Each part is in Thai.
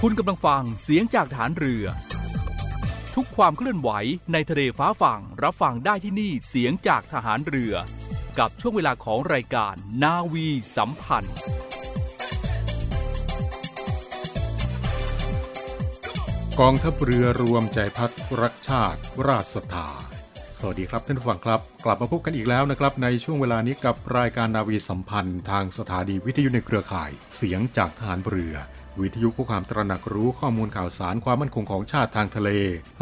คุณกำลังฟังเสียงจากฐานเรือ ทุกความเคลื่อนไหวในทะเลฟ้าฝั่งรับฟังได้ที่นี่เสียงจากทหารเรือ กับช่วงเวลาของรายการนาวีสัมพันธ์ กองทัพเรือรวมใจพักรักชาติราชศรัทธาสวัสดีครับท่านผู้ฟังครับ กลับมาพบกันอีกแล้วนะครับ ในช่วงเวลานี้กับรายการนาวีสัมพันธ์ ทางสถานีวิทยุในเครือข่าย เสียงจากทหารเรือ วิทยุผู้ความตระหนักรู้ข้อมูลข่าวสารความมั่นคงของชาติทางทะเล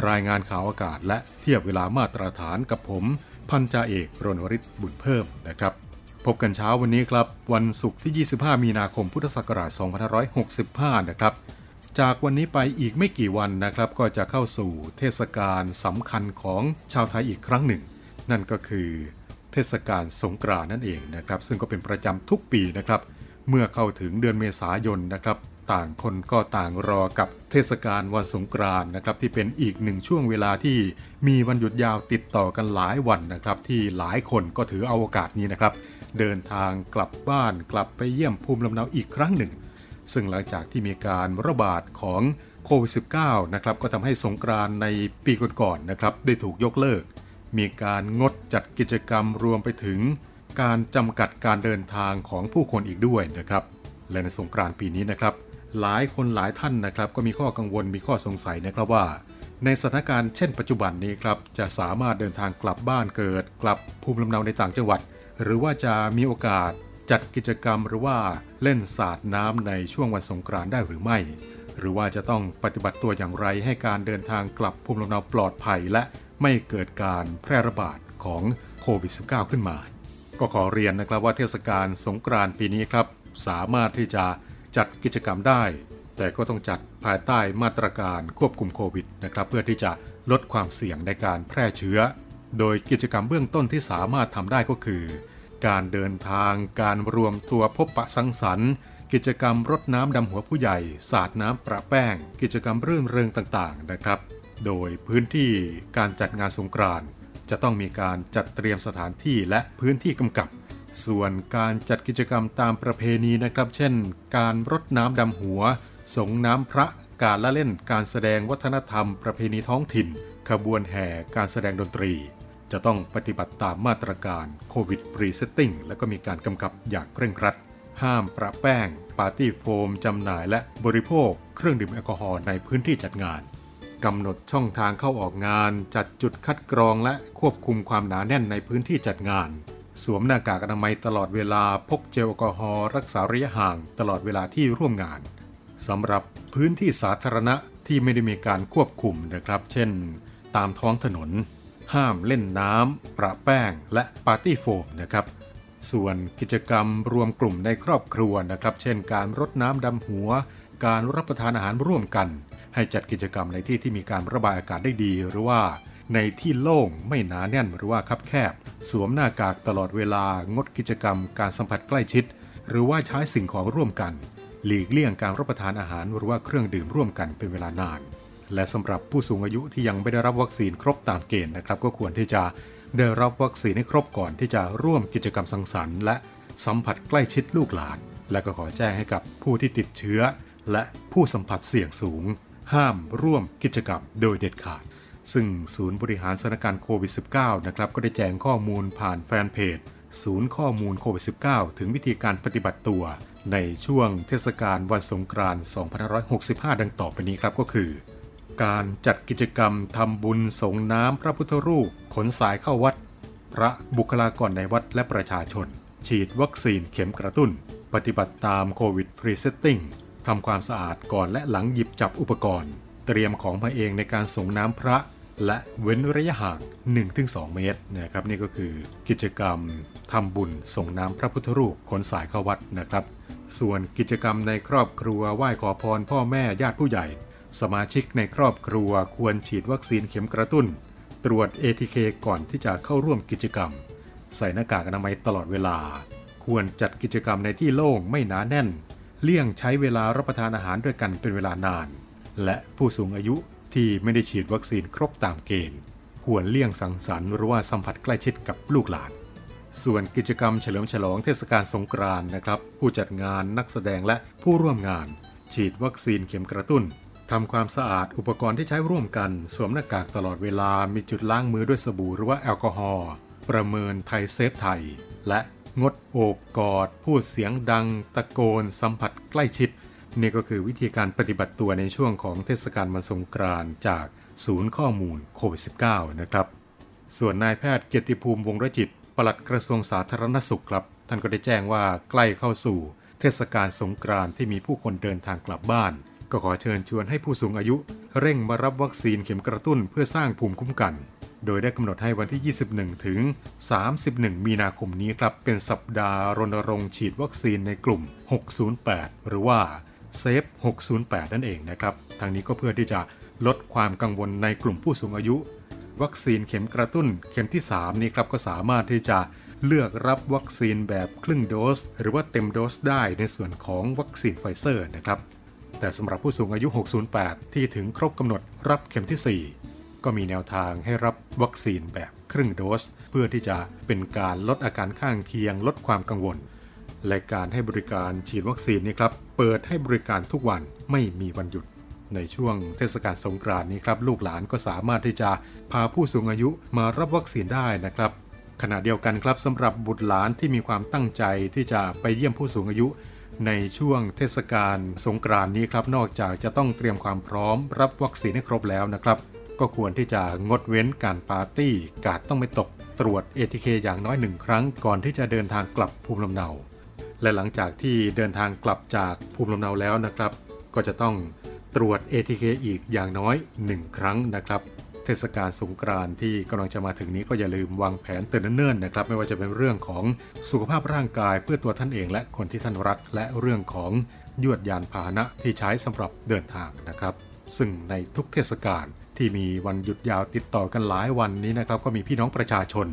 รายงานข่าวอากาศ และเทียบเวลามาตรฐานกับผม พันจ่าเอกรณวริศบุญเพิ่มนะครับ พบกันเช้าวันนี้ครับ วันศุกร์ที่ 25 มีนาคมพุทธศักราช 2565 นะครับ จากวันนี้ไปอีกไม่กี่วันนะครับ ก็จะเข้าสู่เทศกาลสำคัญของชาวไทยอีกครั้งหนึ่ง นั่นก็คือ เทศกาลสงกรานต์นั่นเองนะครับ ซึ่งก็เป็นประจำทุกปีนะครับ เมื่อเข้าถึงเดือนเมษายนนะครับ ต่างคนก็ต่างรอกับเทศกาลวันสงกรานต์นะครับ ที่เป็นอีกหนึ่งช่วงเวลาที่มีวันหยุดยาวติดต่อกันหลายวันนะครับ ที่หลายคนก็ถือเอาโอกาสนี้นะครับ เดินทางกลับบ้านกลับไปเยี่ยมภูมิลำเนาอีกครั้งหนึ่ง ซึ่งหลังจากที่มีการระบาดของโควิด -19 นะครับก็ทำให้สงกรานต์ในปีก่อนๆนะครับได้ถูกยกเลิก มีการงดจัดกิจกรรมรวมไปถึง การจำกัดการเดินทางของผู้คนอีกด้วยนะครับ และในสงกรานต์ปีนี้นะครับ หลายคนหลายท่านนะครับ ก็มีข้อกังวลมีข้อสงสัยนะครับว่า ในสถานการณ์เช่นปัจจุบันนี้ครับจะสามารถเดินทางกลับบ้านเกิด กลับภูมิลำเนาในต่างจังหวัด หรือว่าจะมีโอกาสจัดกิจกรรมหรือว่าเล่นสาดน้ำในช่วงวันสงกรานต์ได้หรือไม่ หรือว่าจะต้องปฏิบัติตัวอย่างไรให้การเดินทางกลับภูมิลำเนาปลอดภัย และไม่เกิดการแพร่ระบาดของโควิด -19 ขึ้นมา ก็ขอเรียนนะครับว่าเทศกาลสงกรานต์ปีนี้ครับสามารถที่จะ จัดกิจกรรมได้ แต่ก็ต้องจัดภายใต้มาตรการควบคุมโควิดนะครับ เพื่อที่จะลดความเสี่ยงในการแพร่เชื้อ โดยกิจกรรมเบื้องต้นที่สามารถทำได้ก็คือ การเดินทาง การรวมตัวพบปะสังสรรค์ กิจกรรมรดน้ำดำหัวผู้ใหญ่ สาดน้ำประแป้ง กิจกรรมรื่นเริงต่างๆ นะครับ โดยพื้นที่การจัดงานสงกรานต์จะต้องมีการจัดเตรียมสถานที่และพื้นที่กำกับ ส่วนการจัดกิจกรรมตามประเพณีนะครับ เช่น การรดน้ำดำหัว สงน้ำพระ การละเล่น การแสดงวัฒนธรรม ประเพณีท้องถิ่น ขบวนแห่ การแสดงดนตรี จะต้องปฏิบัติตามมาตรการโควิด free setting และก็มีการกำกับอย่างเคร่งครัด ห้ามประแป้ง ปาร์ตี้โฟมจำหน่ายและบริโภค เครื่องดื่มแอลกอฮอล์ในพื้นที่จัดงานกำหนดช่องทางเข้าออกงาน จัดจุดคัดกรองและควบคุมความหนาแน่นในพื้นที่จัดงาน สวมหน้ากากอนามัยตลอดเวลาพกเจลแอลกอฮอล์รักษาระยะห่างตลอดเวลาที่ร่วมงานสำหรับพื้นที่สาธารณะที่ไม่ได้มีการควบคุมนะครับ เช่น ตามท้องถนน ห้ามเล่นน้ำประแป้งและปาร์ตี้โฟมนะครับ ส่วนกิจกรรมรวมกลุ่มในครอบครัวนะครับ เช่น การรดน้ำดำหัว การรับประทานอาหารร่วมกัน ให้จัดกิจกรรมในที่ที่มีการระบายอากาศได้ดี หรือว่า ในที่โล่งไม่หนาแน่นหรือว่าคับแคบ สวมหน้ากากตลอดเวลางดกิจกรรมการสัมผัสใกล้ชิด หรือว่าใช้สิ่งของร่วมกัน หลีกเลี่ยงการรับประทานอาหารหรือว่าเครื่องดื่มร่วมกันเป็นเวลานาน และสำหรับผู้สูงอายุที่ยังไม่ได้รับวัคซีนครบตามเกณฑ์นะครับ ก็ควรที่จะได้รับวัคซีนให้ครบก่อนที่จะร่วมกิจกรรมสังสรรค์ และสัมผัสใกล้ชิดลูกหลาน และก็ขอแจ้งให้กับผู้ที่ติดเชื้อ และผู้สัมผัสเสี่ยงสูง ห้ามร่วมกิจกรรมโดยเด็ดขาด ซึ่งศูนย์บริหารสถานการณ์โควิด -19 นะครับก็ได้แจ้งข้อมูลผ่านแฟนเพจ ศูนย์ข้อมูลโควิด -19 ถึงวิธีการปฏิบัติตัว ในช่วงเทศกาลวันสงกรานต์2565 ดังต่อไปนี้ครับก็คือ การจัดกิจกรรมทำบุญสรงน้ำพระพุทธรูป ขนทรายเข้าวัด พระบุคลากรในวัดและประชาชน ฉีดวัคซีนเข็มกระตุ้น ปฏิบัติตามโควิด free setting ทำความสะอาดก่อนและหลังหยิบจับอุปกรณ์ เตรียมของมาเองในการสรงน้ำพระและเว้นระยะห่าง 1-2 เมตรนะครับนี่ก็คือกิจกรรมทำบุญส่งน้ำพระพุทธรูปขนสายเข้าวัดนะครับ ส่วนกิจกรรมในครอบครัวไหว้ขอพรพ่อแม่ญาติผู้ใหญ่ สมาชิกในครอบครัวควรฉีดวัคซีนเข็มกระตุ้น ตรวจ ATK ก่อนที่จะเข้าร่วมกิจกรรม ใส่หน้ากากอนามัยตลอดเวลา ควรจัดกิจกรรมในที่โล่งไม่หนาแน่น เลี่ยงใช้เวลารับประทานอาหารด้วยกันเป็นเวลานาน และผู้สูงอายุที่ไม่ได้ฉีดวัคซีนครบตามเกณฑ์ ควรเลี่ยงสังสรรค์หรือว่าสัมผัสใกล้ชิดกับลูกหลาน ส่วนกิจกรรมเฉลิมฉลองเทศกาลสงกรานต์นะครับ ผู้จัดงานนักแสดงและผู้ร่วมงาน ฉีดวัคซีนเข็มกระตุ้นทำความสะอาดอุปกรณ์ที่ใช้ร่วมกัน สวมหน้ากากตลอดเวลามีจุดล้างมือด้วยสบู่หรือว่าแอลกอฮอล์ประเมินไทยเซฟไทย และงดโอบกอด พูดเสียงดัง ตะโกน สัมผัสใกล้ชิด นี่ก็คือวิธีการปฏิบัติตัวในช่วงของเทศกาลวันสงกรานต์จากศูนย์ข้อมูลโควิด -19 นะครับ ส่วนนายแพทย์เกียรติภูมิวงรจิตปลัดกระทรวงสาธารณสุขครับ ท่านก็ได้แจ้งว่าใกล้เข้าสู่ เทศกาลสงกรานต์ที่มีผู้คนเดินทางกลับบ้าน ก็ขอเชิญชวนให้ผู้สูงอายุ เร่งมารับวัคซีนเข็มกระตุ้นเพื่อสร้างภูมิคุ้มกัน โดยได้กำหนดให้วันที่ 21 ถึง 31 มีนาคมนี้ครับเป็นสัปดาห์รณรงค์ฉีดวัคซีนในกลุ่ม 608 หรือว่า save 608 นั่นเองนะครับ ทางนี้ก็เพื่อที่จะลดความกังวลในกลุ่มผู้สูงอายุ วัคซีนเข็มกระตุ้นเข็มที่ 3 นี้ครับก็สามารถที่จะเลือกรับวัคซีนแบบครึ่งโดส หรือว่าเต็มโดสได้ในส่วนของวัคซีนไฟเซอร์นะครับ แต่สำหรับผู้สูงอายุ 608 ที่ถึงครบกำหนดรับเข็มที่ 4 ก็มีแนวทางให้รับวัคซีนแบบครึ่งโดส เพื่อที่จะเป็นการลดอาการข้างเคียงลดความกังวล และการให้บริการฉีดวัคซีนนี้ครับเปิดให้บริการทุกวันไม่มีวันหยุด ในช่วงเทศกาลสงกรานต์นี้ครับลูกหลานก็สามารถที่จะพาผู้สูงอายุมารับวัคซีนได้นะครับ ขณะเดียวกันครับสำหรับบุตรหลานที่มีความตั้งใจที่จะไปเยี่ยมผู้สูงอายุ ในช่วงเทศกาลสงกรานต์นี้ครับนอกจากจะต้องเตรียมความพร้อม รับวัคซีนให้ครบแล้วนะครับ ก็ควรที่จะงดเว้นการปาร์ตี้ กาดต้องไม่ตกตรวจ ATK อย่างน้อยหนึ่งครั้งก่อนที่จะเดินทางกลับภูมิลำเนา และหลังจากที่เดินทางกลับจากภูมิลำเนาแล้วนะครับ ก็จะต้องตรวจ ATK อีกอย่างน้อย 1 ครั้งนะครับ เทศกาลสงกรานต์ที่กำลังจะมาถึงนี้ก็อย่าลืมวางแผนเตือนเนิ่นๆนะครับ ไม่ว่าจะเป็นเรื่องของสุขภาพร่างกายเพื่อตัวท่านเองและคนที่ท่านรัก และเรื่องของยวดยานพาหนะที่ใช้สำหรับเดินทางนะครับ ซึ่งในทุกเทศกาลที่มีวันหยุดยาวติดต่อกันหลายวันนี้นะครับ ก็มีพี่น้องประชาชน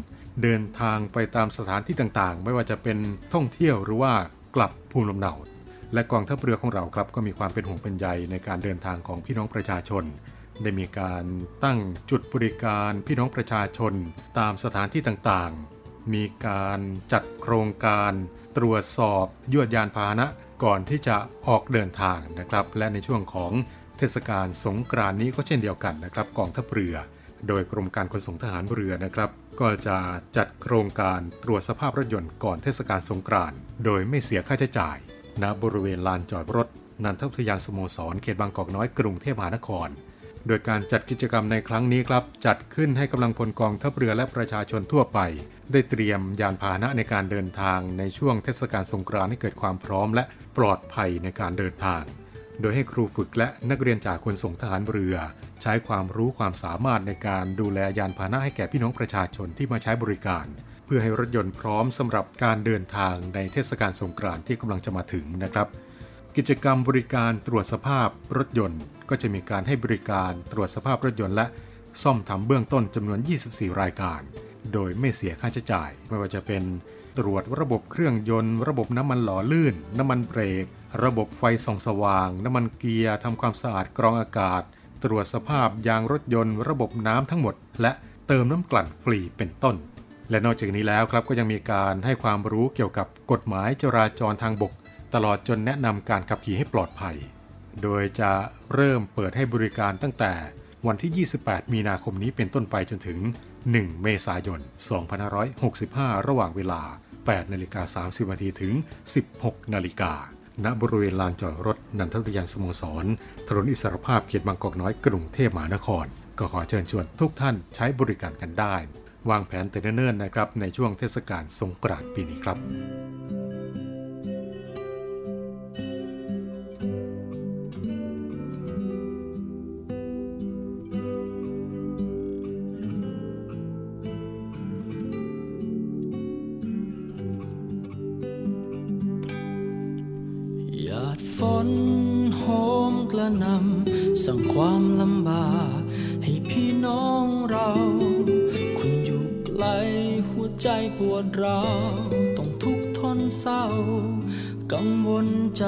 เดินทางไปตามสถานที่ต่างๆ ไม่ว่าจะเป็นท่องเที่ยวหรือว่ากลับภูมิลำเนาและกองทัพเรือของเราครับก็มีความเป็นห่วงเป็นใยในการเดินทางของพี่น้องประชาชน ได้มีการตั้งจุดบริการพี่น้องประชาชนตามสถานที่ต่างๆ มีการจัดโครงการ ตรวจสอบยวดยานพาหนะก่อนที่จะออกเดินทางนะครับ และในช่วงของเทศกาลสงกรานต์นี้ก็เช่นเดียวกันนะครับกองทัพเรือ โดยกรมการขนส่งทหารเรือนะครับ ก็จะจัดโครงการตรวจสภาพรถยนต์ก่อนเทศกาลสงกรานต์โดยไม่เสียค่าใช้จ่าย ณบริเวณลานจอดรถนันทอุทยานสโมสรเขตบางกอกน้อยกรุงเทพมหานคร โดยการจัดกิจกรรมในครั้งนี้ครับ จัดขึ้นให้กำลังพลกองทัพเรือและประชาชนทั่วไป ได้เตรียมยานพาหนะในการเดินทางในช่วงเทศกาลสงกรานต์ให้เกิดความพร้อมและปลอดภัยในการเดินทาง โดยให้ครูฝึกและนักเรียนจากขนส่งทหารเรือ ใช้ความรู้ความสามารถในการดูแลยานพาหนะให้แก่พี่น้องประชาชนที่มาใช้บริการ เพื่อให้รถยนต์พร้อมสำหรับการเดินทางในเทศกาลสงกรานต์ที่กำลังจะมาถึงนะครับ กิจกรรมบริการตรวจสภาพรถยนต์ ก็จะมีการให้บริการตรวจสภาพรถยนต์และซ่อมทำเบื้องต้นจำนวน 24 รายการ โดยไม่เสียค่าใช้จ่าย ไม่ว่าจะเป็นตรวจระบบเครื่องยนต์ ระบบน้ำมันหล่อลื่น น้ำมันเบรก ระบบไฟส่องสว่าง น้ำมันเกียร์ทำความสะอาดกรองอากาศ ตรวจสภาพยางรถยนต์ ระบบน้ำทั้งหมด และเติมน้ำกลั่นฟรีเป็นต้น และนอกจากนี้แล้วครับก็ยังมีการให้ความรู้เกี่ยวกับกฎหมายจราจรทางบก ตลอดจนแนะนำการขับขี่ให้ปลอดภัย โดยจะเริ่มเปิดให้บริการตั้งแต่วันที่ 28 มีนาคมนี้เป็นต้นไปจนถึง 1 เมษายน 2565 ระหว่างเวลา 8 นาฬิกา 30 นาทีถึง 16 นาฬิกา ณบริเวณลานจอดรถนันทอุทยานสโมสร ถนนอิสรภาพเขตบางกอกน้อยกรุงเทพมหานคร ก็ขอเชิญชวนทุกท่านใช้บริการกันได้ วางแผนแต่เนิ่นๆนะครับในช่วงเทศกาลสงกรานต์ปีนี้ครับ ปวดร้าต้องทุกข์ทนเศร้า กังวลใจ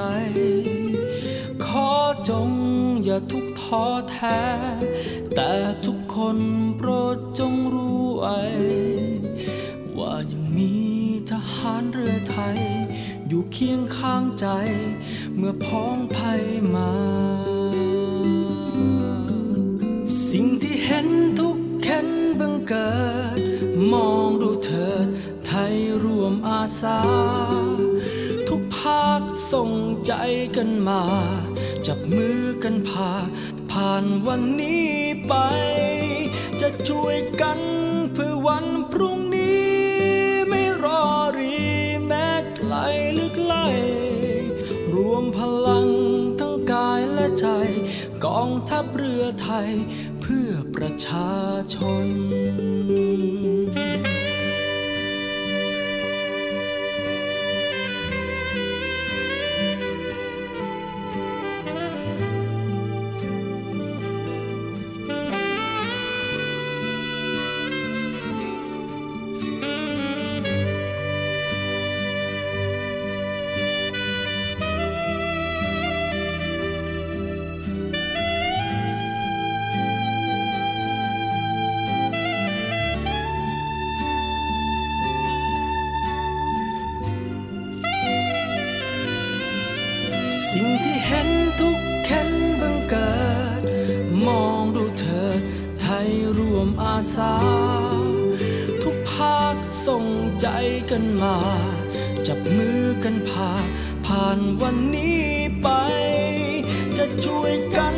ขอจงอย่าทุกข์ท้อแท้ แต่ทุกคนโปรดจงรู้ไว้ว่ายังมีทหารเรือไทย อยู่เคียงข้างใจ เมื่อพ้องภัยมา สิ่งที่เห็นทุกเข็นบังเกิด มองดูเถิดไทยรวมอาสา ทุกภาคส่งใจกันมา จับมือกันพา ผ่านวันนี้ไป จะช่วยกันเพื่อวันพรุ่งนี้ ไม่รอรีแม้ไกลหรือใกล รวมพลังทั้งกายและใจ กองทัพเรือไทย เพื่อประชาชน มอาทุกภาคส่งใจกันมา จับมือกันพา ผ่านวันนี้ไป จะช่วยกัน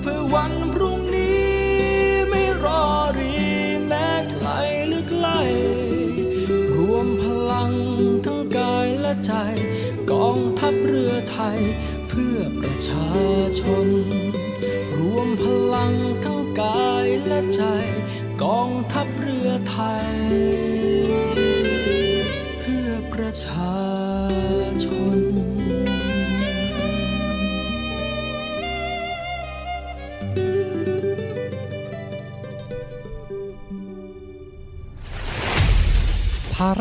เพื่อวันพรุ่งนี้ ไม่รอรีแม้ไกลหรือใกล รวมพลังทั้งกายและใจ กองทัพเรือไทย เพื่อประชาชน รวมพลังทั้งกายและใจ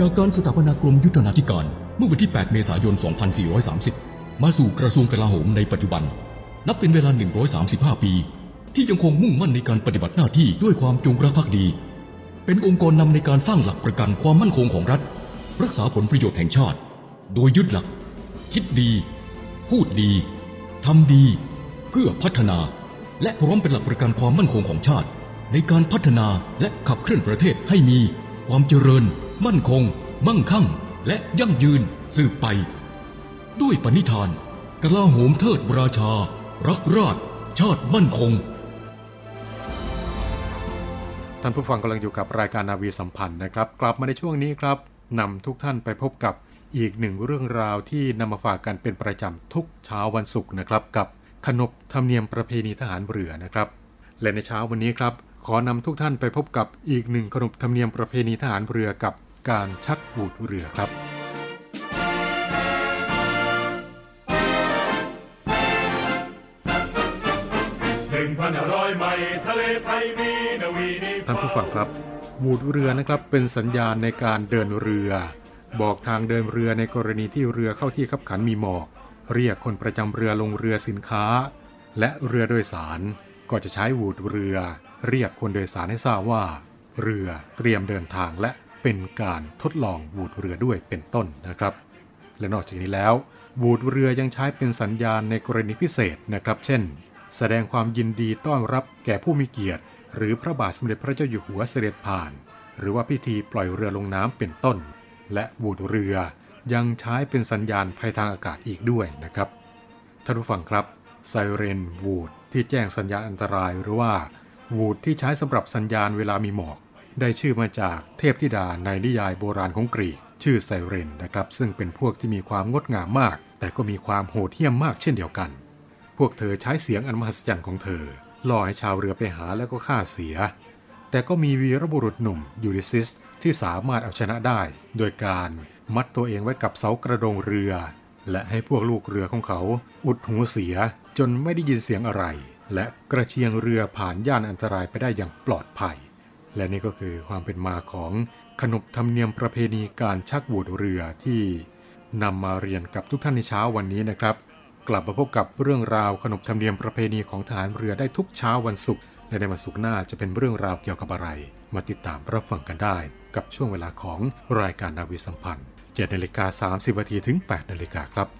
จากการสถาปนากรมยุทธนาธิการเมื่อวันที่ 8 เมษายน 2430 มาสู่กระทรวงกลาโหมในปัจจุบัน นับเป็นเวลา 135 ปี ที่ยังคงมุ่งมั่นในการปฏิบัติหน้าที่ด้วยความจงรักภักดี เป็นองค์กรนำในการสร้างหลักประกันความมั่นคงของรัฐ รักษาผลประโยชน์แห่งชาติ โดยยึดหลัก คิดดี พูดดีทำดี เพื่อพัฒนา และพร้อมเป็นหลักประกันความมั่นคงของชาติ ในการพัฒนาและขับเคลื่อนประเทศให้มีความเจริญ มั่นคง มั่งคั่ง และยั่งยืนสืบไป ด้วยปณิธานกลาโหมเทิดราชา รักราช ชาติมั่นคง ท่านผู้ฟังกำลังอยู่กับรายการนาวีสัมพันธ์นะครับ กลับมาในช่วงนี้ครับนำทุกท่านไปพบกับอีกหนึ่งเรื่องราวที่นำมาฝากกันเป็นประจำทุกเช้าวันศุกร์นะครับ กับขนบธรรมเนียมประเพณีทหารเรือนะครับ และในเช้าวันนี้ครับ ขอนำทุกท่านไปพบกับอีกหนึ่งขนบธรรมเนียมประเพณีทหารเรือกับ การชักบูดเรือครับหนึ่งพันห้าร้อยไมล์ทะเลไทยมีนาวีนิท่านผู้ฟังครับ บูดเรือนะครับเป็นสัญญาณในการเดินเรือ บอกทางเดินเรือในกรณีที่เรือเข้าที่ขับขันมีหมอก เรียกคนประจำเรือลงเรือสินค้า และเรือโดยสารก็จะใช้วูดเรือ เรียกคนโดยสารให้ทราบว่า เรือเตรียมเดินทางและ เป็นการทดลองวูดเรือด้วยเป็นต้นนะครับ และนอกจากนี้แล้ววูดเรือยังใช้เป็นสัญญาณในกรณีพิเศษนะครับ เช่น แสดงความยินดีต้อนรับแก่ผู้มีเกียรติ หรือพระบาทสมเด็จพระเจ้าอยู่หัวเสด็จผ่าน หรือว่าพิธีปล่อยเรือลงน้ำเป็นต้น และบูดเรือยังใช้เป็นสัญญาณภัยทางอากาศอีกด้วยนะครับท่านผู้ฟังครับไซเรนวูดที่แจ้งสัญญาณอันตรายหรือว่าวูดที่ใช้สำหรับสัญญาณเวลามีหมอก ได้ชื่อมาจากเทพธิดาในนิยายโบราณของกรีก ชื่อไซเรนนะครับ ซึ่งเป็นพวกที่มีความงดงามมาก แต่ก็มีความโหดเหี้ยมมากเช่นเดียวกัน พวกเธอใช้เสียงอันมหัศจรรย์ของเธอล่อให้ชาวเรือไปหาแล้วก็ฆ่าเสีย แต่ก็มีวีรบุรุษหนุ่มยูริซิสที่สามารถเอาชนะได้ โดยการมัดตัวเองไว้กับเสากระโดงเรือ และให้พวกลูกเรือของเขา อุดหูเสียจนไม่ได้ยินเสียงอะไร และกระเชียงเรือผ่านย่านอันตรายไปได้อย่างปลอดภัย และนี่ก็คือความเป็นมาของขนบธรรมเนียมประเพณีการชักบูดเรือที่นำมาเรียนกับทุกท่านในเช้าวันนี้นะครับ กลับมาพบกับเรื่องราวขนบธรรมเนียมประเพณีของทหารเรือได้ทุกเช้าวันศุกร์และในวันศุกร์หน้าจะเป็นเรื่องราวเกี่ยวกับอะไร มาติดตามรับฟังกันได้ กับช่วงเวลาของรายการนาวีสัมพันธ์7นาฬิกา30นาทีถึง8นาฬิกาครับ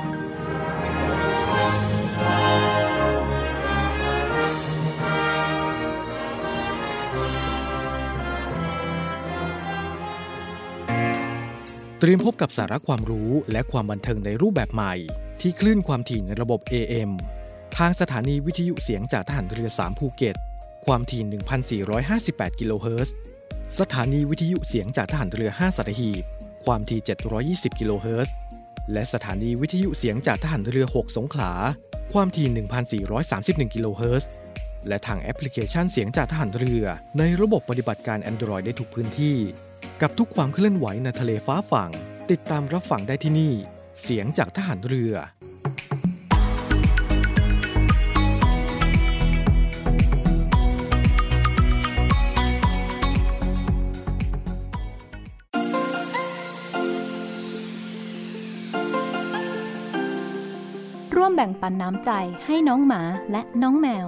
เตรียมพบกับสาระความรู้และความบันเทิงในรูปแบบใหม่ ที่คลื่นความถี่ในระบบ AM ทางสถานีวิทยุเสียงจากทหารเรือ 3 ภูเก็ต ความถี่ 1,458 กิโลเฮิรตซ์ สถานีวิทยุเสียงจากทหารเรือ 5สัตหีบ ความถี่ 720 กิโลเฮิรตซ์ และสถานีวิทยุเสียงจากทหารเรือ 6 สงขลา ความถี่ 1,431 กิโลเฮิรตซ์ และทางแอปพลิเคชันเสียงจากทหารเรือ ในระบบปฏิบัติการ Android ได้ทุกพื้นที่ กับทุกความเคลื่อนไหวในทะเลฟ้าฝั่ง ติดตามรับฟังได้ที่นี่ เสียงจากทหารเรือ ร่วมแบ่งปันน้ำใจให้น้องหมาและน้องแมว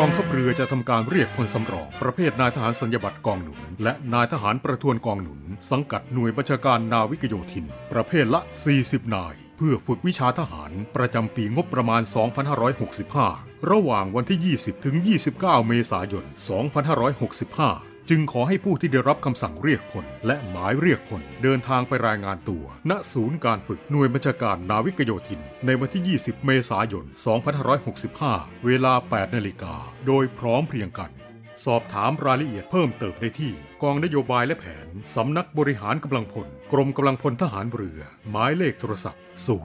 กองทัพเรือจะทำการเรียกพลสำรองประเภทนายทหารสัญญบัตรกองหนุน และนายทหารประทวนกองหนุน สังกัดหน่วยบัญชาการนาวิกโยธิน ประเภทละ 40 นาย เพื่อฝึกวิชาทหารประจำปีงบประมาณ 2565 ระหว่างวันที่ 20 ถึง 29 เมษายน 2565 จึงขอให้ผู้ที่ได้รับคำสั่งเรียกพลและหมายเรียกพลเดินทางไปรายงานตัว ณศูนย์การฝึกหน่วยบัญชาการนาวิกโยธิน ในวันที่ 20 เมษายน 2565 เวลา 8 นาฬิกา โดยพร้อมเพรียงกัน สอบถามรายละเอียดเพิ่มเติมได้ที่ กองนโยบายและแผน สำนักบริหารกำลังพล กรมกำลังพลทหารเรือ หมายเลขโทรศัพท์ 0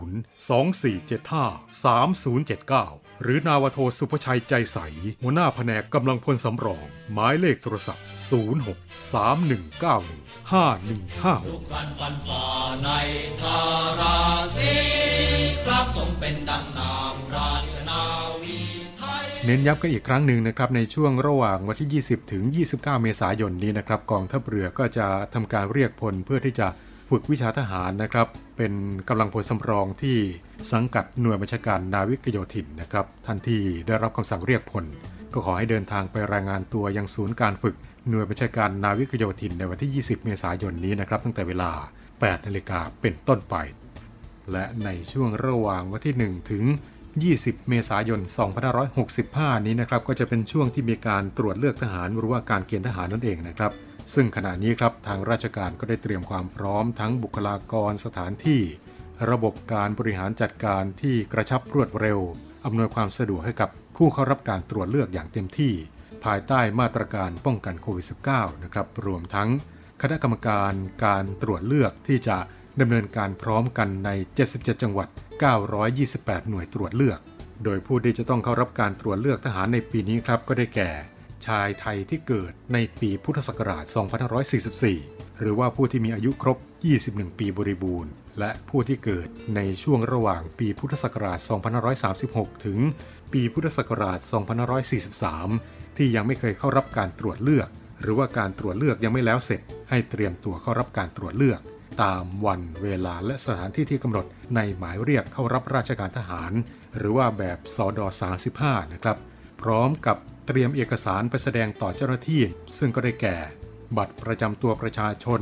2475 3079หรือนาวโทสุภชัยใจใส หัวหน้าแผนกกำลังพลสำรอง หมายเลขโทรศัพท์ 06 3191 5156รันฟันฝ่าในทาราศีครับทรงเป็นดังนามราชนาวีไทยเน้นย้ำกันอีกครั้งหนึ่งนะครับในช่วงระหว่างวันที่ 20 ถึง 29 เมษายนนี้นะครับกองทัพเรือก็จะทำการเรียกพลเพื่อที่จะ ฝึกวิชาทหารนะครับ เป็นกำลังพลสำรองที่สังกัดหน่วยบัญชาการนาวิกโยธินนะครับท่านที่ได้รับคำสั่งเรียกพล ก็ขอให้เดินทางไปรายงานตัวยังศูนย์การฝึกหน่วยบัญชาการนาวิกโยธินในวันที่ 20 เมษายนนี้นะครับ ตั้งแต่เวลา 8 นาฬิกาเป็นต้นไป และในช่วงระหว่างวันที่ 1 ถึง 20 เมษายน 2565 นี้นะครับ ก็จะเป็นช่วงที่มีการตรวจเลือกทหารหรือว่าการเกณฑ์ทหารนั่นเองนะครับ ซึ่งขณะนี้ครับทางราชการก็ได้เตรียมความพร้อมทั้งบุคลากรสถานที่ ระบบการบริหารจัดการที่กระชับรวดเร็วอำนวยความสะดวกให้กับผู้เข้ารับการตรวจเลือกอย่างเต็มที่ ภายใต้มาตรการป้องกันโควิด -19 นะครับรวมทั้งคณะกรรมการการตรวจเลือกที่จะดำเนินการพร้อมกันใน 77 จังหวัด 928 หน่วยตรวจเลือก โดยผู้ที่จะต้องเข้ารับการตรวจเลือกทหารในปีนี้ครับก็ได้แก่ ชายไทยที่เกิดในปีพุทธศักราช 2544 หรือว่าผู้ที่มีอายุครบ 21 ปีบริบูรณ์ และผู้ที่เกิดในช่วงระหว่างปีพุทธศักราช 2536 ถึง ปีพุทธศักราช 2543 ที่ยังไม่เคยเข้ารับการตรวจเลือก หรือว่าการตรวจเลือกยังไม่แล้วเสร็จ ให้เตรียมตัวเข้ารับการตรวจเลือก ตามวันเวลาและสถานที่ที่กำหนดในหมายเรียกเข้ารับราชการทหาร หรือว่าแบบสอดอ35 นะครับ พร้อมกับ เตรียมเอกสารไปแสดงต่อเจ้าหน้าที่ ซึ่งก็ได้แก่ บัตรประจำตัวประชาชน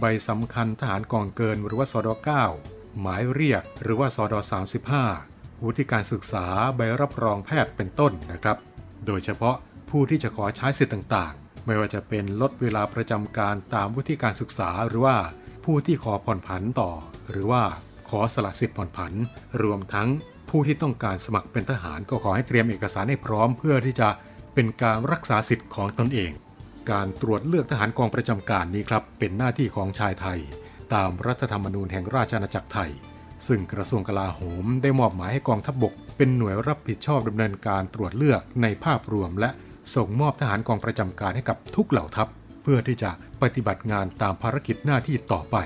ใบสำคัญทหารกองเกินหรือว่าสอด9หมายเรียกหรือว่าสดอ35วุฒิการศึกษาใบรับรองแพทย์เป็นต้นนะครับ โดยเฉพาะผู้ที่จะขอใช้สิทธิ์ต่างๆ ไม่ว่าจะเป็นลดเวลาประจำการตามวุฒิการศึกษาหรือว่าผู้ที่ขอผ่อนผันต่อ หรือว่าขอสละสิทธิ์ผ่อนผัน รวมทั้งผู้ที่ต้องการสมัครเป็นทหารก็ขอให้เตรียมเอกสารให้พร้อมเพื่อที่จะ เป็นการรักษาสิทธิ์ของตนเอง การตรวจเลือกทหารกองประจำการนี้ครับ เป็นหน้าที่ของชายไทย ตามรัฐธรรมนูญแห่งราชอาณาจักรไทย ซึ่งกระทรวงกลาโหมได้มอบหมายให้กองทัพบบก เป็นหน่วยรับผิดชอบดำเนินการตรวจเลือกในภาพรวม และส่งมอบทหารกองประจำการให้กับทุกเหล่าทัพ เพื่อที่จะปฏิบัติงานตามภารกิจหน้าที่ต่อไป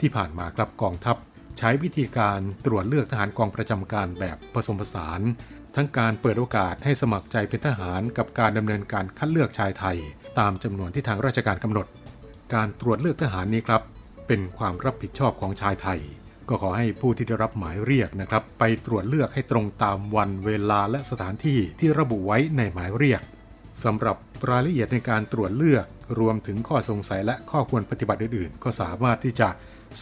ที่ผ่านมาครับกองทัพ ใช้วิธีการตรวจเลือกทหารกองประจำการแบบผสมผสาน ทั้งการเปิดโอกาสให้สมัครใจเป็นทหารกับการดำเนินการคัดเลือกชายไทย ตามจำนวนที่ทางราชการกำหนด การตรวจเลือกทหารนี้ครับ เป็นความรับผิดชอบของชายไทย ก็ขอให้ผู้ที่ได้รับหมายเรียกนะครับ ไปตรวจเลือกให้ตรงตามวันเวลาและสถานที่ที่ระบุไว้ในหมายเรียกสำหรับรายละเอียดในการตรวจเลือก รวมถึงข้อสงสัยและข้อควรปฏิบัติอื่นๆ ก็สามารถที่จะ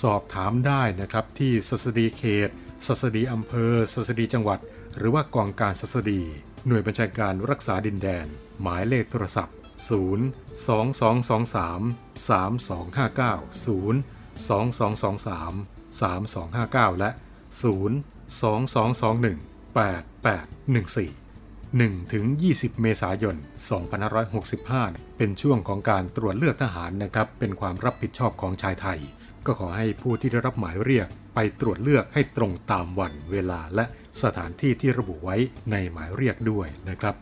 สอบถามได้นะครับที่สสดีเขตสสดีอำเภอสสดีจังหวัด หรือว่ากองการสสดี หน่วยบัญชาการรักษาดินแดน หมายเลขโทรศัพท์ 02223 3259 02223 3259 และ 02221 8814 1ถึง20 เมษายน 2565 เป็นช่วงของการตรวจเลือกทหารนะครับ เป็นความรับผิดชอบของชายไทย ก็ขอให้ผู้ที่ได้รับหมายเรียกไปตรวจเลือกให้ตรงตามวันเวลาและ สถานที่ที่ระบุไว้ในหมายเรียกด้วยนะครับ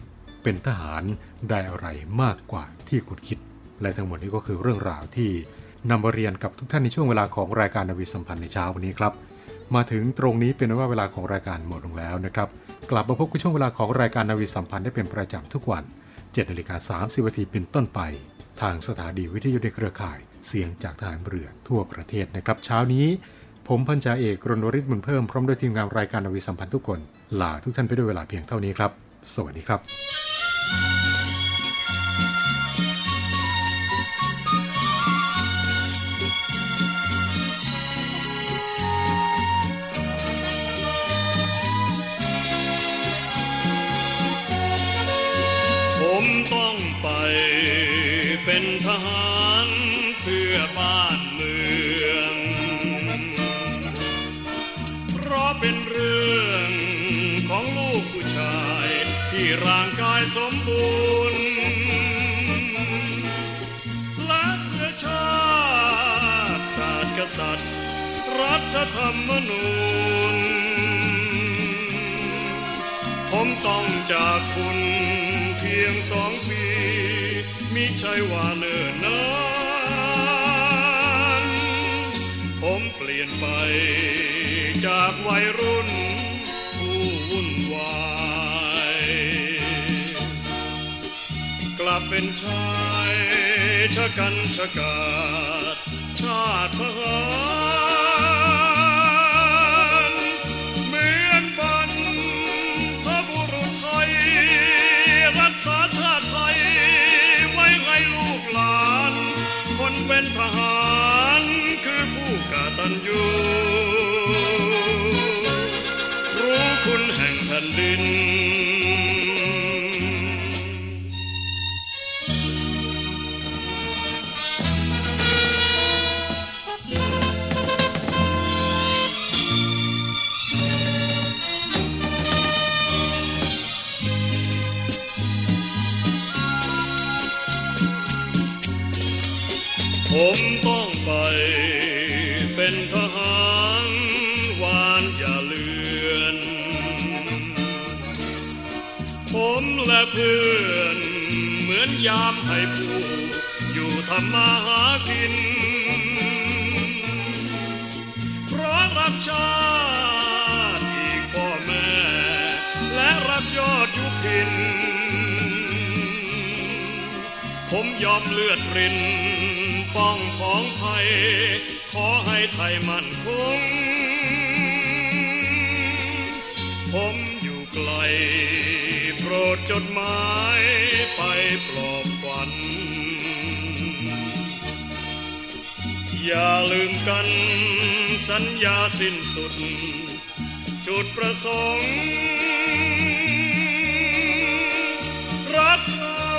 เป็นทหารได้อะไรมากกว่าที่คุณคิด และทั้งหมดนี้ก็คือเรื่องราวที่นำมาเรียนกับทุกท่านในช่วงเวลาของรายการนาวิสัมพันธ์ในเช้าวันนี้ครับ มาถึงตรงนี้เป็นว่าเวลาของรายการหมดลงแล้วนะครับ กลับมาพบกับช่วงเวลาของรายการนาวิสัมพันธ์ได้เป็นประจำทุกวัน7นาฬิกา30นาทีเป็นต้นไป ทางสถานีวิทยุในเครือข่าย เสียงจากทหารเรือทั่วประเทศนะครับ เช้านี้ ผมพันจ่าเอกรณวริศบุญเพิ่มพร้อมด้วยทีมงานรายการอวิสัมพันธ์ทุกคนลาทุกท่านไปด้วยเวลาเพียงเท่านี้ครับ สวัสดีครับ รัฐธรรมนูญ ผมต้องจากคุณเพียงสองปี มิใช่ว่าเนิ่นนานผมเปลี่ยนไปจากวัยรุ่นผู้วุ่นวาย กลับเป็นชายชะกันชะกาดชาติทหาร ผมต้องไปเป็นทหารวานอย่าเลือน ผมและเพื่อนเหมือนยามให้ผู้ อยู่ทำมาหากิน เพราะรักชาติอีกพ่อแม่ และรักยอดยุพิน ผมยอมเลือดริน ป้องของภัยขอให้ไทยมั่นคง ผมอยู่ไกล โปรดจดหมายไปปลอบขวัญ อย่าลืมกันสัญญาสิ้นสุด จุดประสงค์รักเรา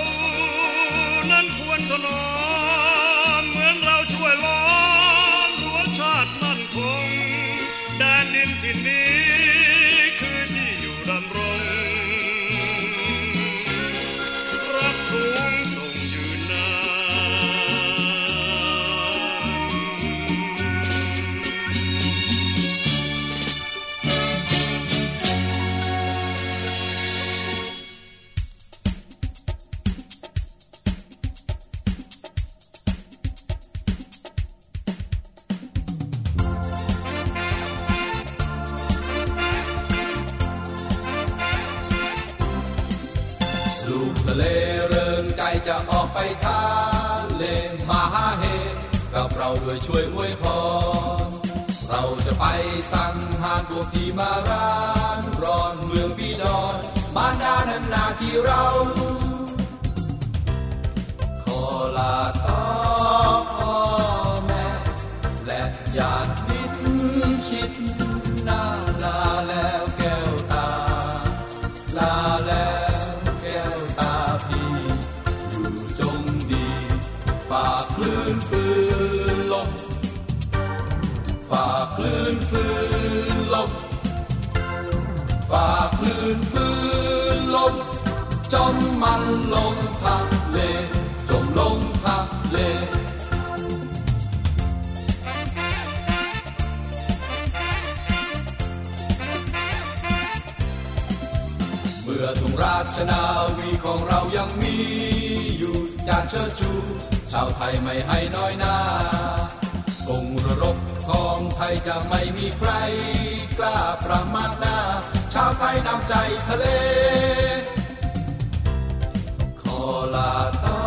นั้นควรถนอารพวกที่มาร้านร้อนเมืองบีดอนมารดานั้นนาที่เราขอลาต่อพ่อแม่ และญาติมิตรชิดหน้าลาแล้ว จมมันลงทะเล จมลงทะเล เมื่อทุ่งราชนาวีของเรายังมีอยู่จากเชิดชู ชาวไทยไม่ให้น้อยหน้ากงรรบของไทยจะไม่มีใคร กล้าประมาทหน้า ชาวไทยนำใจทะเล ข